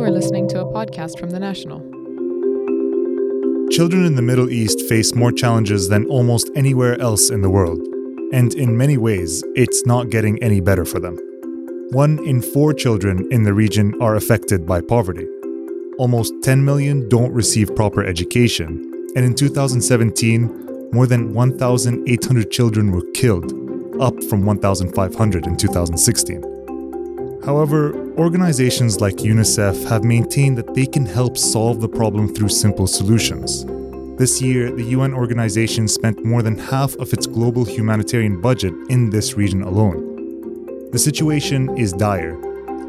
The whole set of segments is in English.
You are listening to a podcast from The National. Children in the Middle East face more challenges than almost anywhere else in the world, and in many ways, it's not getting any better for them. One in four children in the region are affected by poverty. Almost 10 million don't receive proper education, and in 2017, more than 1,800 children were killed, up from 1,500 in 2016. However, organizations like UNICEF have maintained that they can help solve the problem through simple solutions. This year, the UN organization spent more than half of its global humanitarian budget in this region alone. The situation is dire,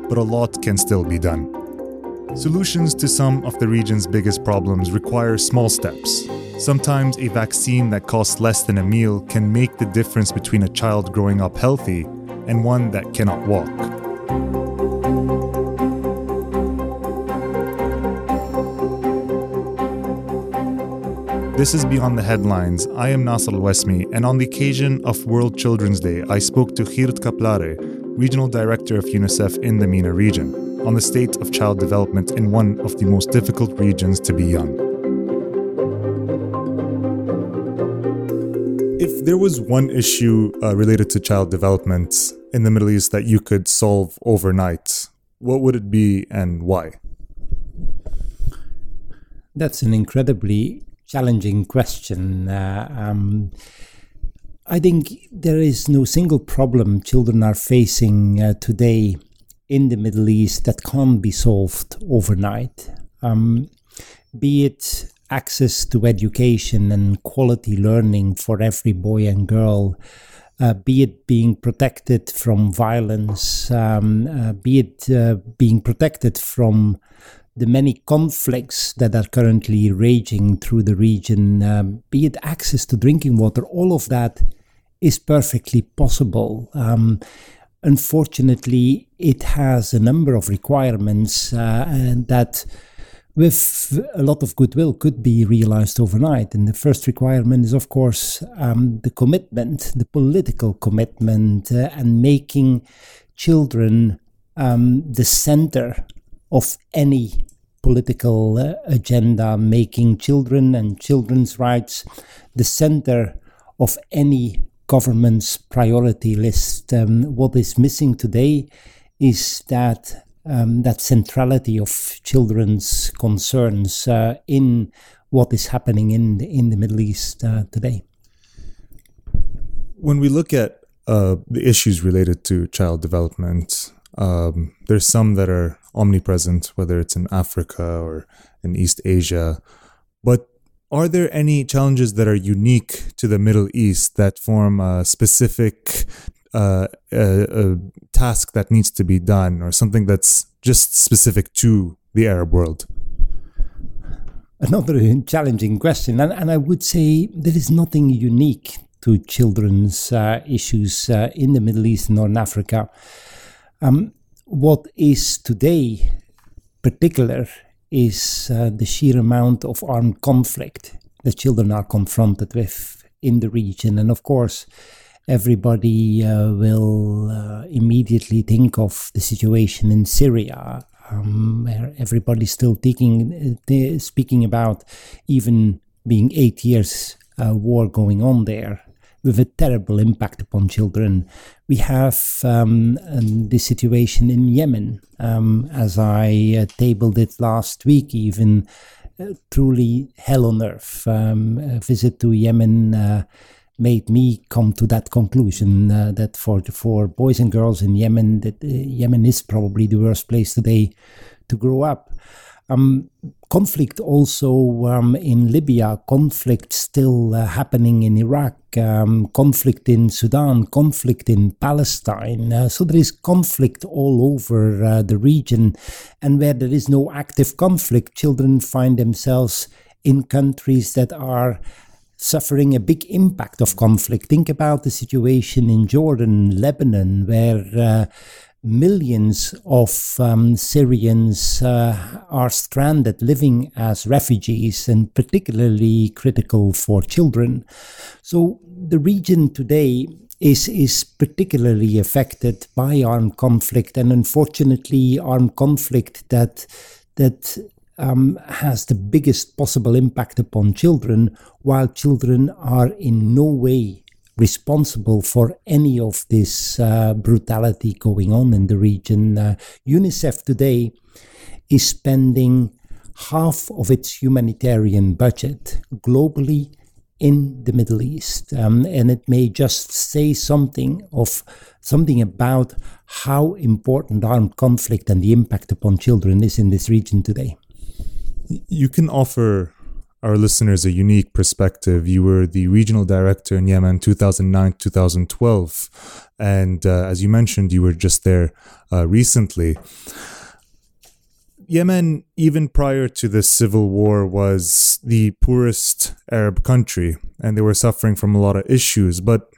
but a lot can still be done. Solutions to some of the region's biggest problems require small steps. Sometimes a vaccine that costs less than a meal can make the difference between a child growing up healthy and one that cannot walk. This is Beyond the Headlines. I am Naser Al-Wasmi, and on the occasion of World Children's Day, I spoke to Geert Cappelaere, Regional Director of UNICEF in the MENA region, on the state of child development in one of the most difficult regions to be young. If there was one issue uh, related to child development in the Middle East that you could solve overnight, what would it be and why? That's an incredibly challenging question. Uh, um, I think there is no single problem children are facing uh, today in the Middle East that can't be solved overnight. Um, be it access to education and quality learning for every boy and girl, uh, be it being protected from violence, um, uh, be it uh, being protected from the many conflicts that are currently raging through the region, um, be it access to drinking water, all of that is perfectly possible. Um, unfortunately, it has a number of requirements uh, that, with a lot of goodwill, could be realized overnight. And the first requirement is, of course, um, the commitment, the political commitment, uh, and making children um, the center of any political agenda, making children and children's rights the center of any government's priority list. Um, what is missing today is that um, that centrality of children's concerns uh, in what is happening in the, in the Middle East uh, today. When we look at uh, the issues related to child development, um, there's some that are omnipresent, whether it's in Africa or in East Asia. But are there any challenges that are unique to the Middle East that form a specific uh, a, a task that needs to be done or something that's just specific to the Arab world? Another challenging question, and, and I would say there is nothing unique to children's uh, issues uh, in the Middle East and North Africa. Um, what is today particular is uh, the sheer amount of armed conflict that children are confronted with in the region. And of course, everybody uh, will uh, immediately think of the situation in Syria, um, where everybody's still thinking, uh, speaking about even being eight years uh, war going on there with a terrible impact upon children. We have um, the situation in Yemen, um, as I uh, tabled it last week, even uh, truly hell on earth. Um, a visit to Yemen uh, made me come to that conclusion uh, that for for boys and girls in Yemen, that uh, Yemen is probably the worst place today to grow up. Um, conflict also um, in Libya, conflict still uh, happening in Iraq, um, conflict in Sudan, conflict in Palestine. Uh, so there is conflict all over uh, the region. And where there is no active conflict, children find themselves in countries that are suffering a big impact of conflict. Think about the situation in Jordan, Lebanon, where uh, millions of um, Syrians uh, are stranded living as refugees and particularly critical for children. So the region today is, is particularly affected by armed conflict and unfortunately armed conflict that that um, has the biggest possible impact upon children, while children are in no way responsible for any of this uh, brutality going on in the region. Uh, UNICEF today is spending half of its humanitarian budget globally in the Middle East, um, and it may just say something of something about how important armed conflict and the impact upon children is in this region today. You can offer our listeners a unique perspective. You were the regional director in Yemen 2009 2012. And uh, as you mentioned, you were just there uh, recently. Yemen, even prior to the civil war, was the poorest Arab country, and they were suffering from a lot of issues. But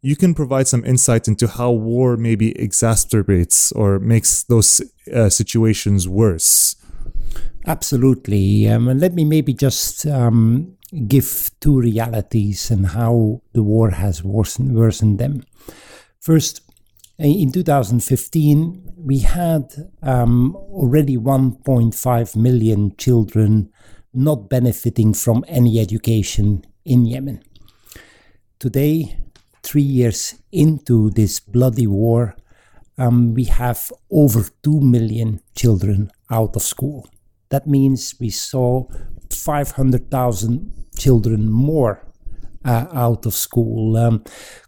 you can provide some insight into how war maybe exacerbates or makes those uh, situations worse. Absolutely. Um, let me maybe just um, give two realities and how the war has worsened, worsened them. First, in 2015, we had um, already 1.5 million children not benefiting from any education in Yemen. Today, three years into this bloody war, um, we have over 2 million children out of school. That means we saw 500,000 children more uh, out of school. Um,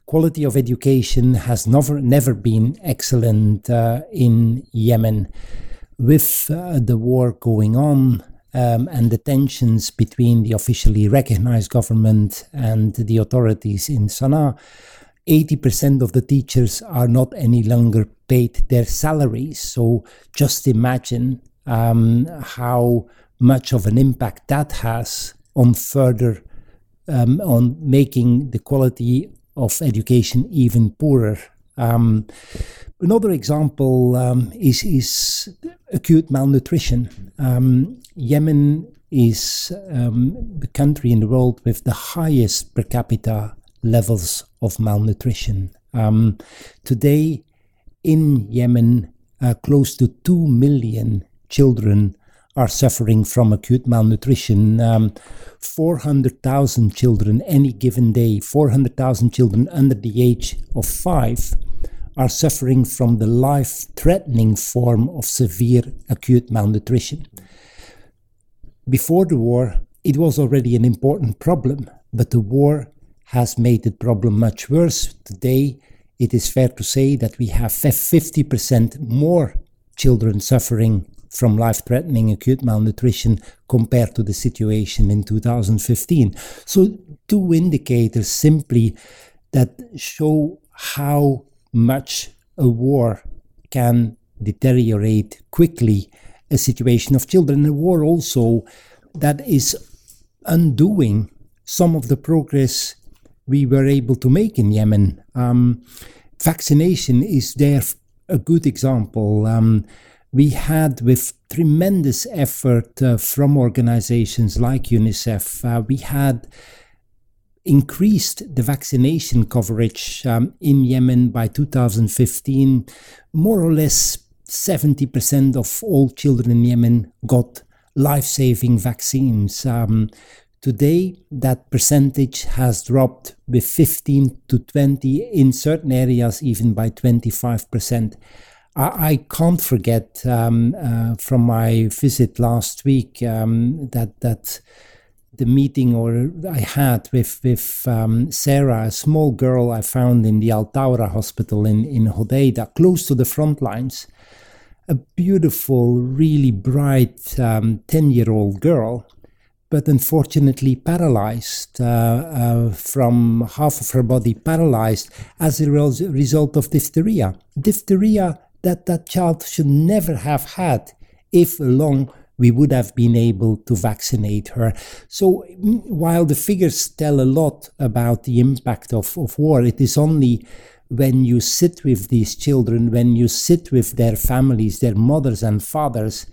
quality of education has never never been excellent uh, in Yemen. With uh, the war going on um, and the tensions between the officially recognized government and the authorities in Sana'a, 80% of the teachers are not any longer paid their salaries. So just imagine um, how much of an impact that has on further um, on making the quality of education even poorer. Um, another example um, is, is acute malnutrition. Um, Yemen is um, the country in the world with the highest per capita levels of malnutrition. Today, in Yemen, uh, close to 2 million children are suffering from acute malnutrition. Um, 400,000 children any given day, 400,000 children under the age of five are suffering from the life threatening form of severe acute malnutrition. Before the war, it was already an important problem, but the war has made the problem much worse. Today, it is fair to say that we have 50% more children suffering from life threatening acute malnutrition compared to the situation in 2015. So, two indicators simply that show how much a war can deteriorate quickly a situation of children. A war also that is undoing some of the progress we were able to make in Yemen. Um, vaccination is there a good example. Um, we had, with tremendous effort uh, from organizations like UNICEF, uh, we had increased the vaccination coverage um, in Yemen by 2015. More or less 70% of all children in Yemen got life saving vaccines. Um, today, that percentage has dropped with 15 to 20, in certain areas, even by 25%. I, I can't forget um, uh, from my visit last week um, that that the meeting or I had with with um, Sarah, a small girl I found in the Al Thawra hospital in in Hodeida, close to the front lines. A beautiful, really bright um, ten year old girl, but unfortunately paralyzed uh, uh, from half of her body paralyzed as a result of diphtheria. Diphtheria that that child should never have had if along we would have been able to vaccinate her. So while the figures tell a lot about the impact of, of war, it is only when you sit with these children, when you sit with their families, their mothers and fathers,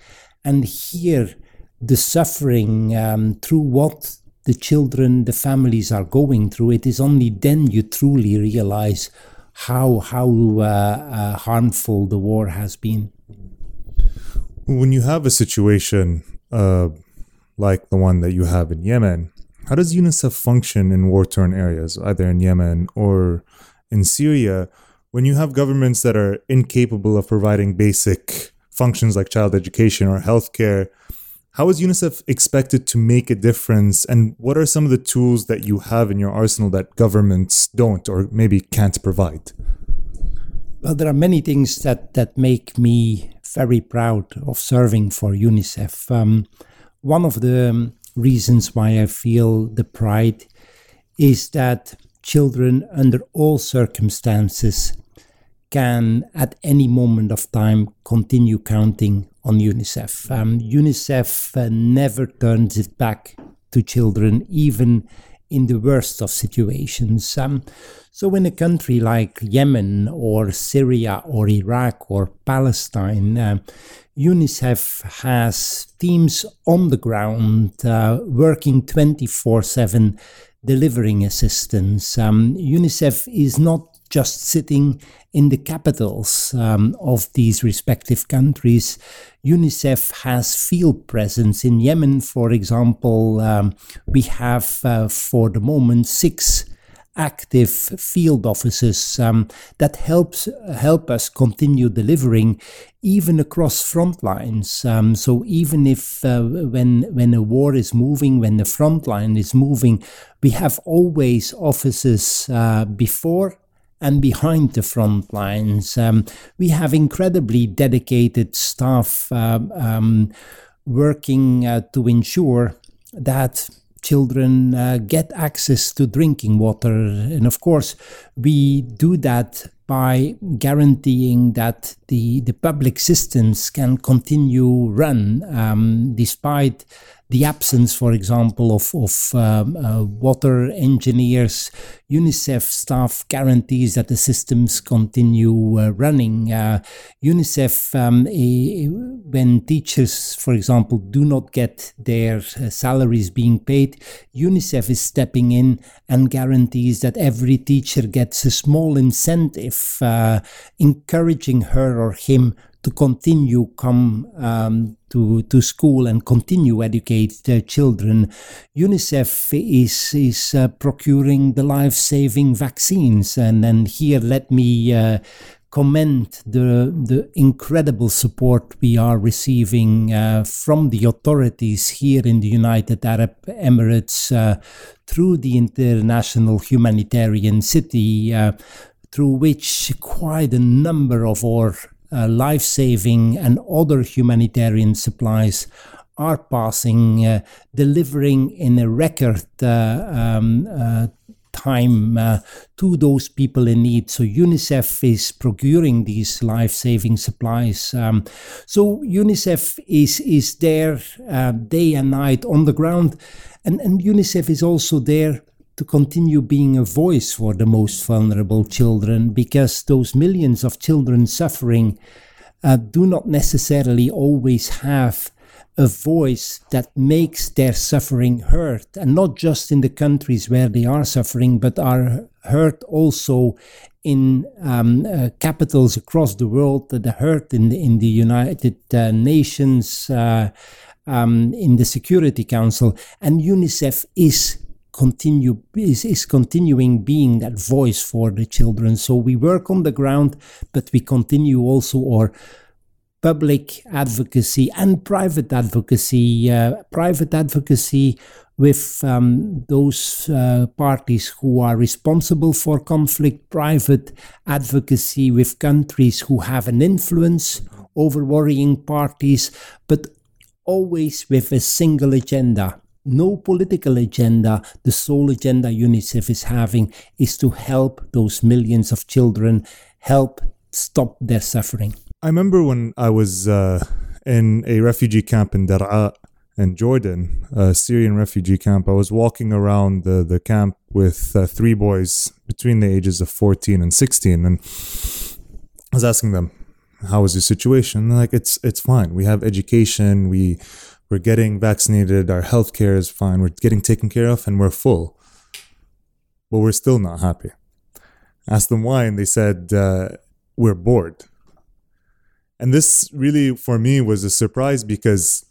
and hear the suffering um, through what the children, the families are going through, it is only then you truly realize how how uh, uh, harmful the war has been. When you have a situation uh, like the one that you have in Yemen, how does UNICEF function in war torn areas, either in Yemen or in Syria, when you have governments that are incapable of providing basic functions like child education or healthcare? How is UNICEF expected to make a difference? And what are some of the tools that you have in your arsenal that governments don't or maybe can't provide? Well, there are many things that, that make me very proud of serving for UNICEF. Um, one of the reasons why I feel the pride is that children, under all circumstances, can at any moment of time continue counting on UNICEF. Um, UNICEF uh, never turns its back to children, even in the worst of situations. Um, so, in a country like Yemen or Syria or Iraq or Palestine, uh, UNICEF has teams on the ground uh, working 24 7 delivering assistance. Um, UNICEF is not just sitting in the capitals um, of these respective countries. UNICEF has field presence in Yemen, for example. Um, we have, uh, for the moment, six active field offices um, that helps help us continue delivering even across front lines. Um, so even if uh, when when a war is moving, when the front line is moving, we have always offices uh, before and behind the front lines. Um, we have incredibly dedicated staff um, um working uh, to ensure that children uh, get access to drinking water. And of course, we do that by guaranteeing that the, the public systems can continue run um, despite the absence, for example, of, of um, uh, water engineers, UNICEF staff guarantees that the systems continue uh, running. Uh, UNICEF, um, when teachers, for example, do not get their uh, salaries being paid, UNICEF is stepping in and guarantees that every teacher gets a small incentive, uh, encouraging her or him to continue come um, to to school and continue educate their children. UNICEF is is uh, procuring the life saving vaccines, and and here let me. Uh, commend the the incredible support we are receiving uh, from the authorities here in the United Arab Emirates uh, through the International Humanitarian City, uh, through which quite a number of our uh, life saving and other humanitarian supplies are passing, uh, delivering in a record uh, um, uh, time uh, to those people in need. So UNICEF is procuring these life-saving supplies. Um, so UNICEF is is there uh, day and night on the ground, and and UNICEF is also there to continue being a voice for the most vulnerable children because those millions of children suffering uh, do not necessarily always have a voice that makes their suffering heard, and not just in the countries where they are suffering, but are heard also in um, uh, capitals across the world, that are heard in the, in the United uh, Nations, uh, um, in the Security Council, and UNICEF is continue is, is continuing being that voice for the children. So we work on the ground, but we continue also our public advocacy and private advocacy. Uh, private advocacy with um, those uh, parties who are responsible for conflict, private advocacy with countries who have an influence over worrying parties, but always with a single agenda no political agenda. The sole agenda UNICEF is having is to help those millions of children, help stop their suffering. I remember when I was uh, in a refugee camp in Dar'a in Jordan, a Syrian refugee camp. I was walking around the, the camp with uh, three boys between the ages of 14 and 16. And I was asking them, how is your situation? like, it's, it's fine. We have education. We, we're getting vaccinated, our healthcare is fine, we're getting taken care of, and we're full. But we're still not happy. Asked them why, and they said, uh, We're bored. And this really, for me, was a surprise because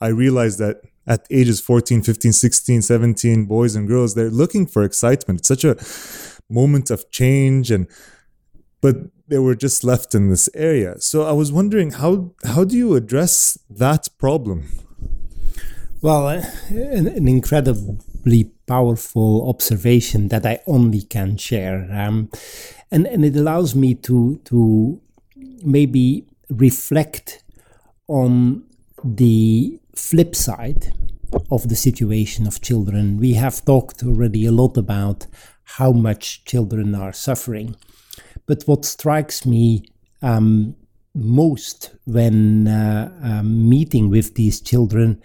I realized that at ages 14, 15, 16, 17, boys and girls, they're looking for excitement. It's such a moment of change and but they were just left in this area. So I was wondering how how do you address that problem? Well, uh, an, an, incredibly powerful observation that I only can share, um, and and it allows me to to maybe reflect on the flip side of the situation of children. We have talked already a lot about how much children are suffering. But what strikes me um, most when uh, um, meeting with these children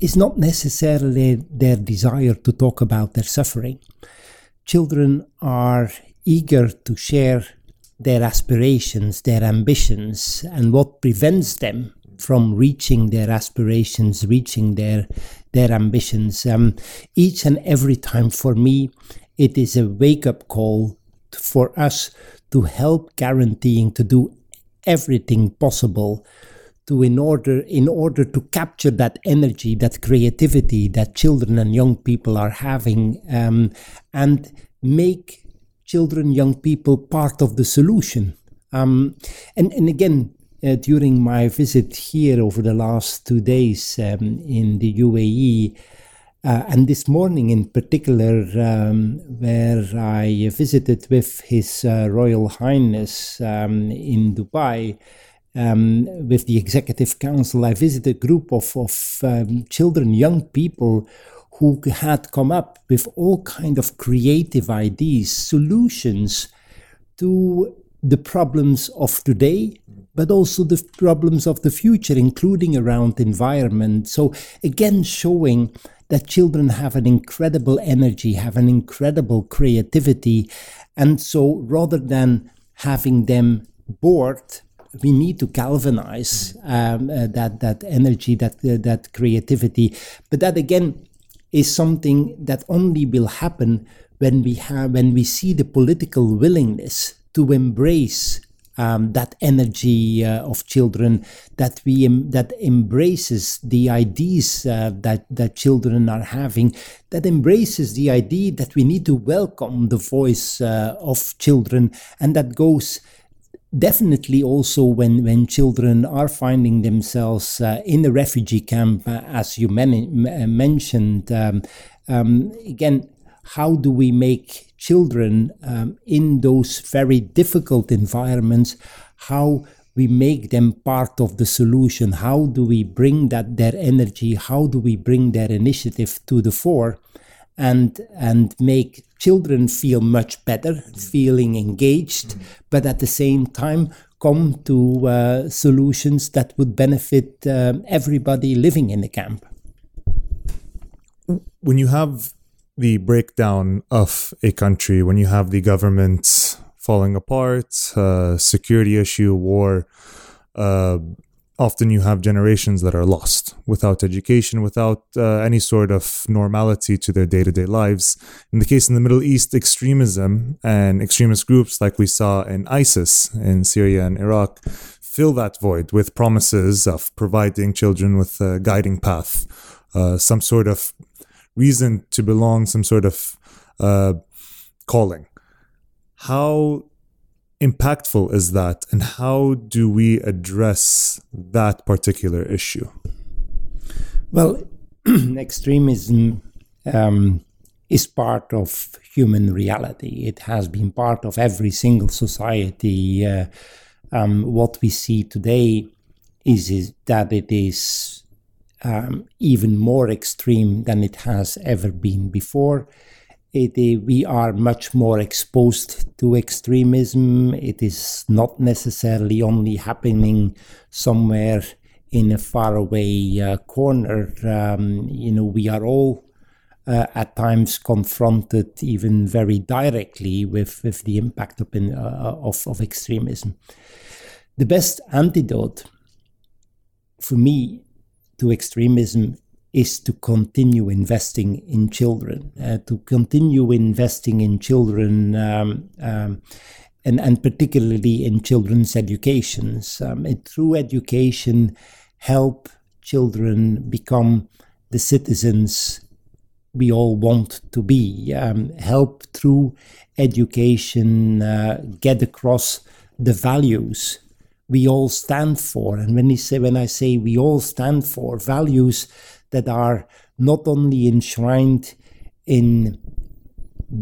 is not necessarily their desire to talk about their suffering. Children are eager to share their aspirations, their ambitions, and what prevents them from reaching their aspirations, reaching their their ambitions. Um, each and every time, for me, it is a wake up call for us to help guaranteeing to do everything possible to in order in order to capture that energy that creativity that children and young people are having um, and make children young people part of the solution. Um, and and again uh, during my visit here over the last two days um, in the UAE uh, and this morning, in particular, um, where I visited with His uh, Royal Highness um, in Dubai um, with the Executive Council, I visited a group of, of um, children, young people who had come up with all kind of creative ideas, solutions to the problems of today but also the problems of the future, including around environment. So again, showing that children have an incredible energy, have an incredible creativity. And so rather than having them bored, we need to galvanize um, uh, that, that energy, that, uh, that creativity. But that again is something that only will happen when we have, when we see the political willingness to embrace um, that energy uh, of children that we that embraces the ideas uh, that that children are having that embraces the idea that we need to welcome the voice uh, of children and that goes definitely also when when children are finding themselves uh, in a refugee camp uh, as you men- mentioned um, um, again how do we make children um, in those very difficult environments, how we make them part of the solution, how do we bring that their energy, how do we bring their initiative to the fore and and make children feel much better, feeling engaged, but at the same time come to uh, solutions that would benefit uh, everybody living in the camp. When you have the breakdown of a country when you have the government falling apart, uh, security issue, war. Uh, often you have generations that are lost without education, without uh, any sort of normality to their day to day lives. In the case in the Middle East, extremism and extremist groups like we saw in ISIS in Syria and Iraq fill that void with promises of providing children with a guiding path, uh, some sort of reason to belong, some sort of uh, calling. How impactful is that, and how do we address that particular issue? Well, extremism um, is part of human reality. It has been part of every single society. Uh, um, what we see today is, is that it is um, even more extreme than it has ever been before. It, uh, we are much more exposed to extremism. It is not necessarily only happening somewhere in a faraway uh, corner. Um, you know, we are all uh, at times confronted, even very directly, with, with the impact of, uh, of, of extremism. The best antidote for me to extremism is to continue investing in children, uh, to continue investing in children um, um, and, and particularly in children's educations. Um, through education, help children become the citizens we all want to be. Um, help through education uh, get across the values we all stand for. And when, say, when I say we all stand for values that are not only enshrined in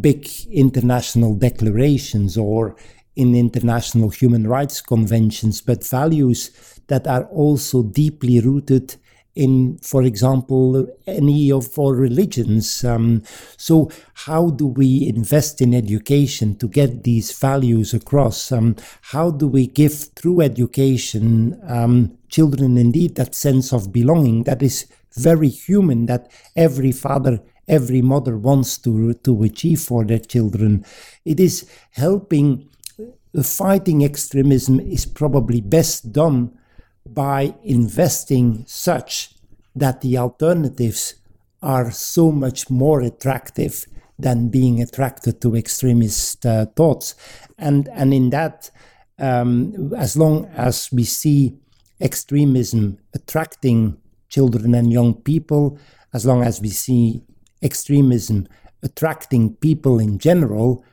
big international declarations or in international human rights conventions, but values that are also deeply rooted in, for example, any of our religions. Um, so, how do we invest in education to get these values across? Um, how do we give through education um, children indeed that sense of belonging that is very human, that every father every mother wants to, to achieve for their children. It is helping uh, fighting extremism is probably best done by investing such that the alternatives are so much more attractive than being attracted to extremist uh, thoughts. And, and in that, um, as long as we see extremism attracting children and young people, as long as we see extremism attracting people in general,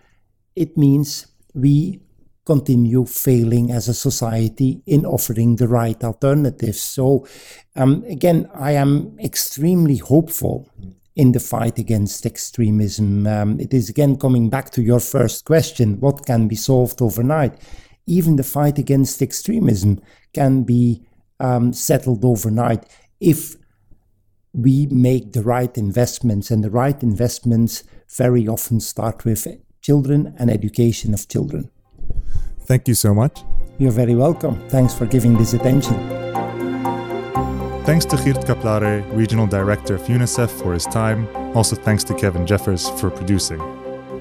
it means we continue failing as a society in offering the right alternatives. So, um, again, I am extremely hopeful in the fight against extremism. Um, it is again coming back to your first question what can be solved overnight? Even the fight against extremism can be um, settled overnight if we make the right investments, and the right investments very often start with children and education of children. Thank you so much. You're very welcome. Thanks for giving this attention. Thanks to Geert Cappelaere, Regional Director of UNICEF, for his time. Also, thanks to Kevin Jeffers for producing.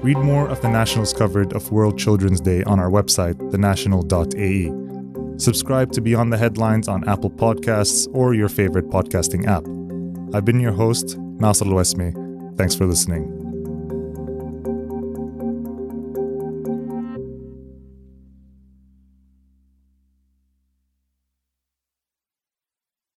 Read more of the National's coverage of World Children's Day on our website, thenational.ae. Subscribe to Beyond the Headlines on Apple Podcasts or your favorite podcasting app. I've been your host, Naser Al Thanks for listening.